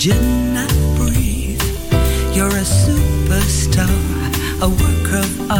did not breathe. You're a superstar, a work of art.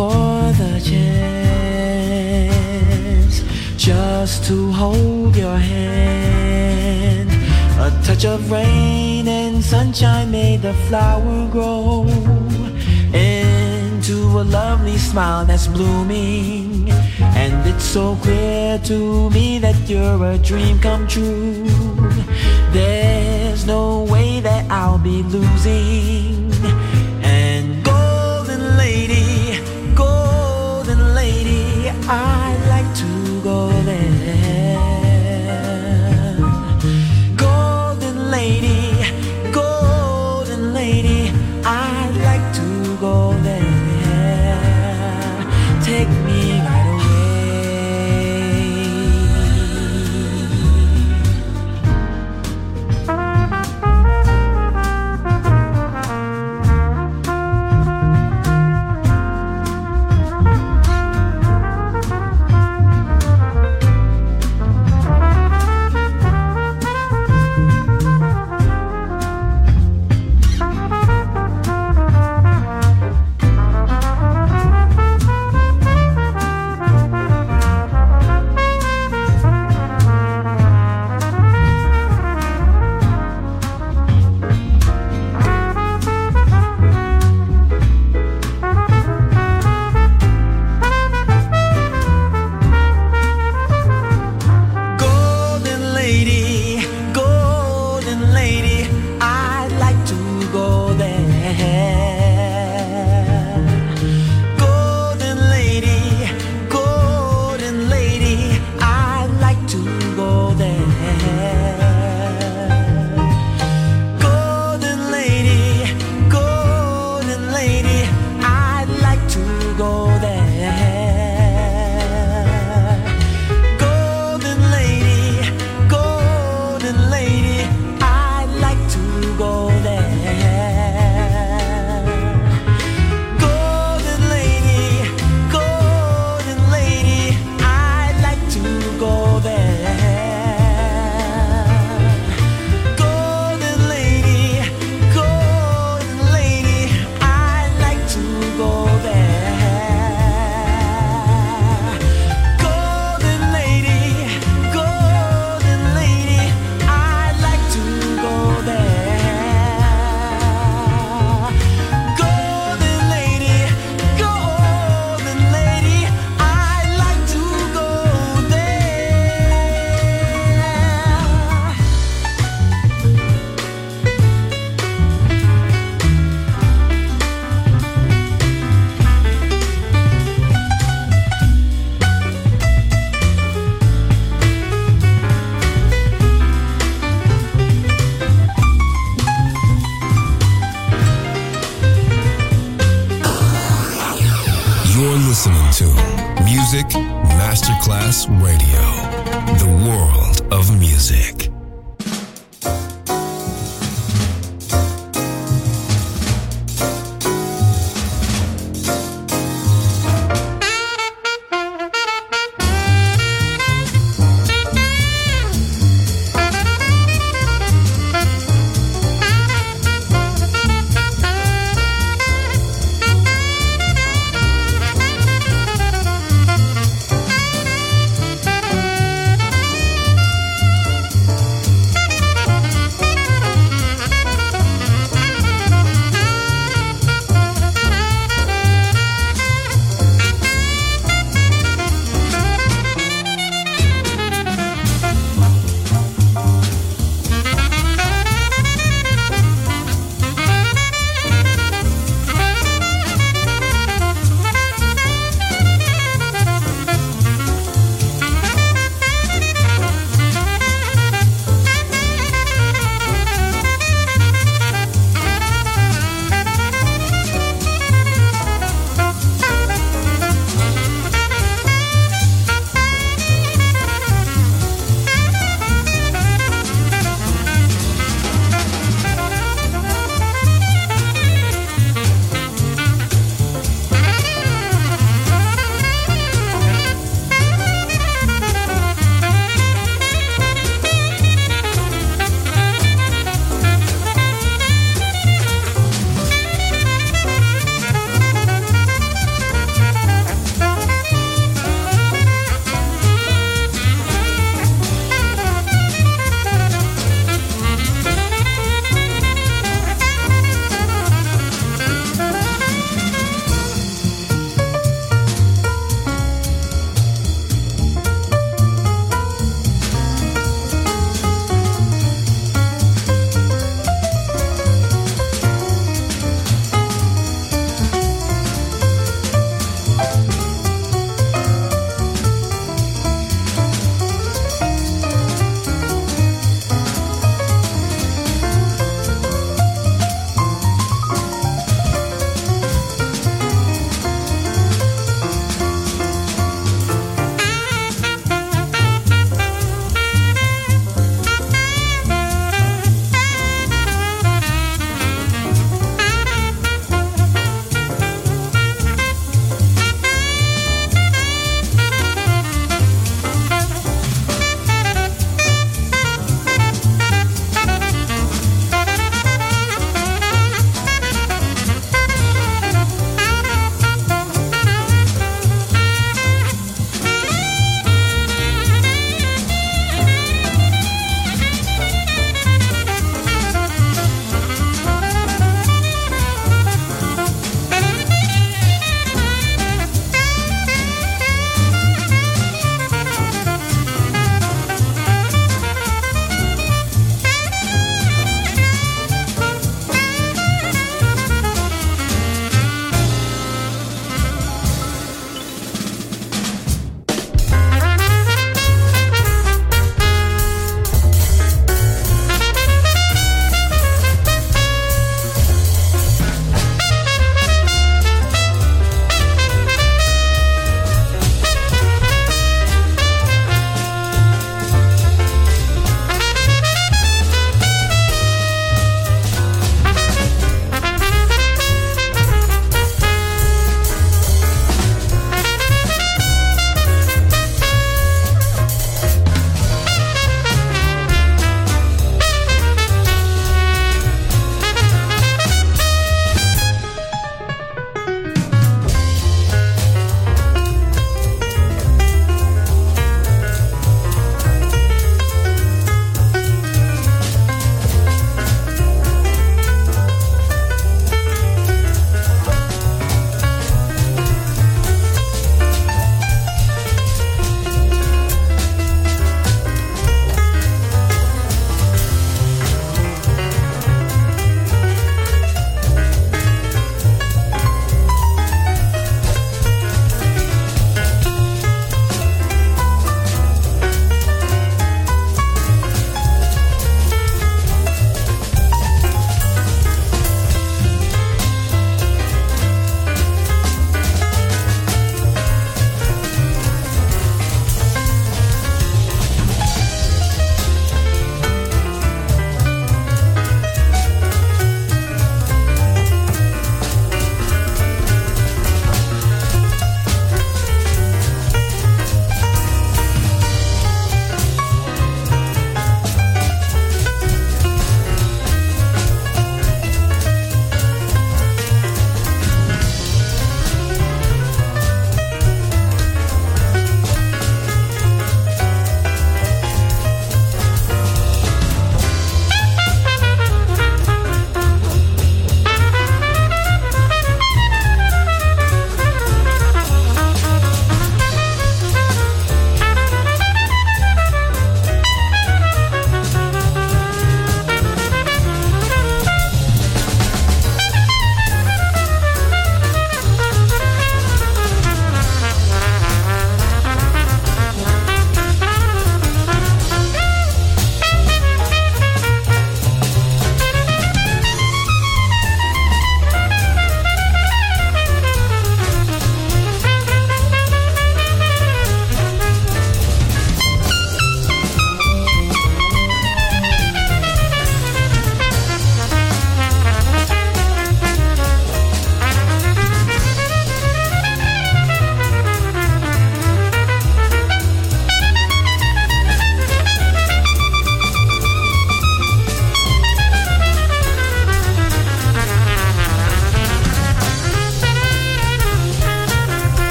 for the chance just to hold your hand. A touch of rain and sunshine made the flower grow into a lovely smile that's blooming. And it's so clear to me that you're a dream come true. There's no way that I'll be losing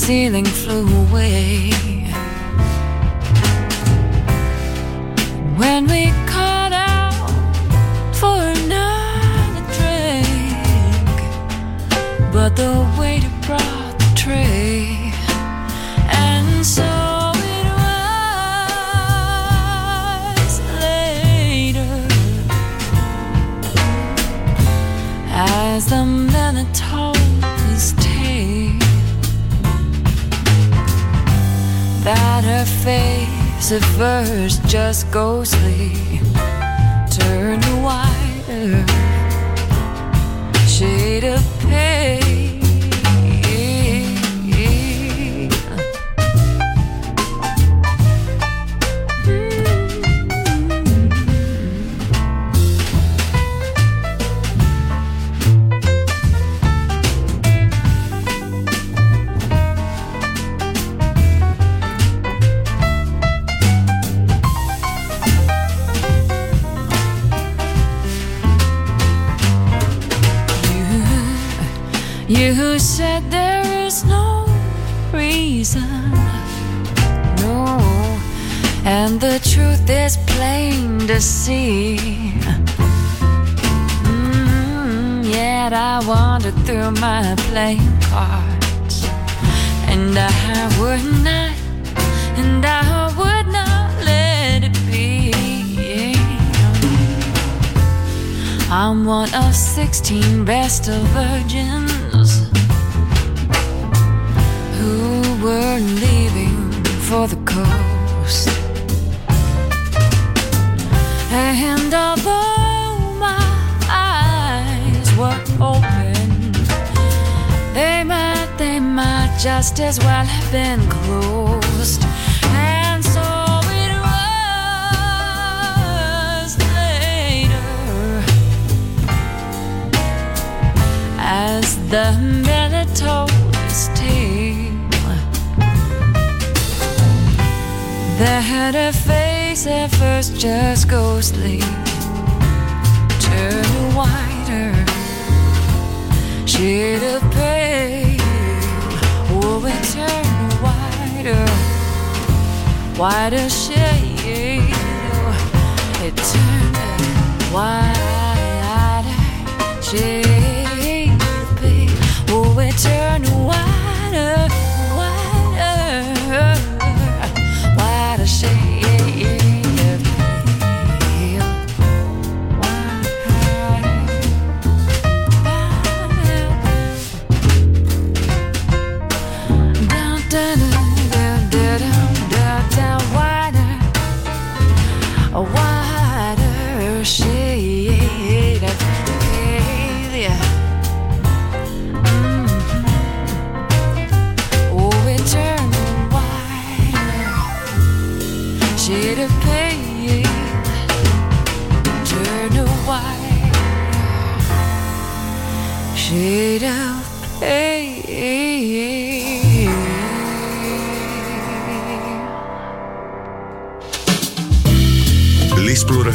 Ceiling flew away. When we called out for another drink, but the face. At first just ghostly. Turned whiter shade of pale and the truth is plain to see. Mm, yet I wandered through my playing cards, and I would not, and I would not let it be. I'm one of 16 vestal virgins who were leaving for the coast. And although my eyes were open, they might, they might just as well have been closed. And so it was later as the miller told his tale that her face at first just ghostly. Turned whiter shade of pale oh it turned whiter whiter shade it turned whiter shade oh it turned whiter whiter